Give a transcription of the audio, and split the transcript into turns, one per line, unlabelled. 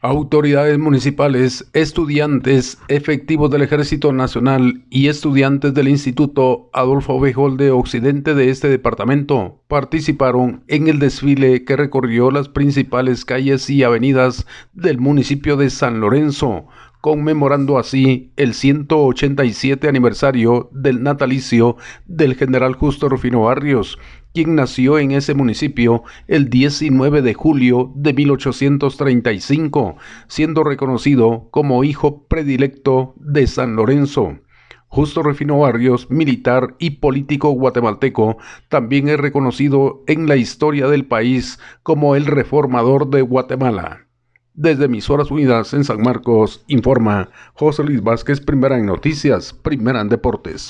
Autoridades municipales, estudiantes, efectivos del Ejército Nacional y estudiantes del Instituto Adolfo Bejol de Occidente de este departamento participaron en el desfile que recorrió las principales calles y avenidas del municipio de San Lorenzo, conmemorando así el 187 aniversario del natalicio del general Justo Rufino Barrios, quien nació en ese municipio el 19 de julio de 1835, siendo reconocido como hijo predilecto de San Lorenzo. Justo Refino Barrios, militar y político guatemalteco, también es reconocido en la historia del país como el reformador de Guatemala. Desde Emisoras Unidas en San Marcos, informa José Luis Vázquez, primera en noticias, primera en deportes.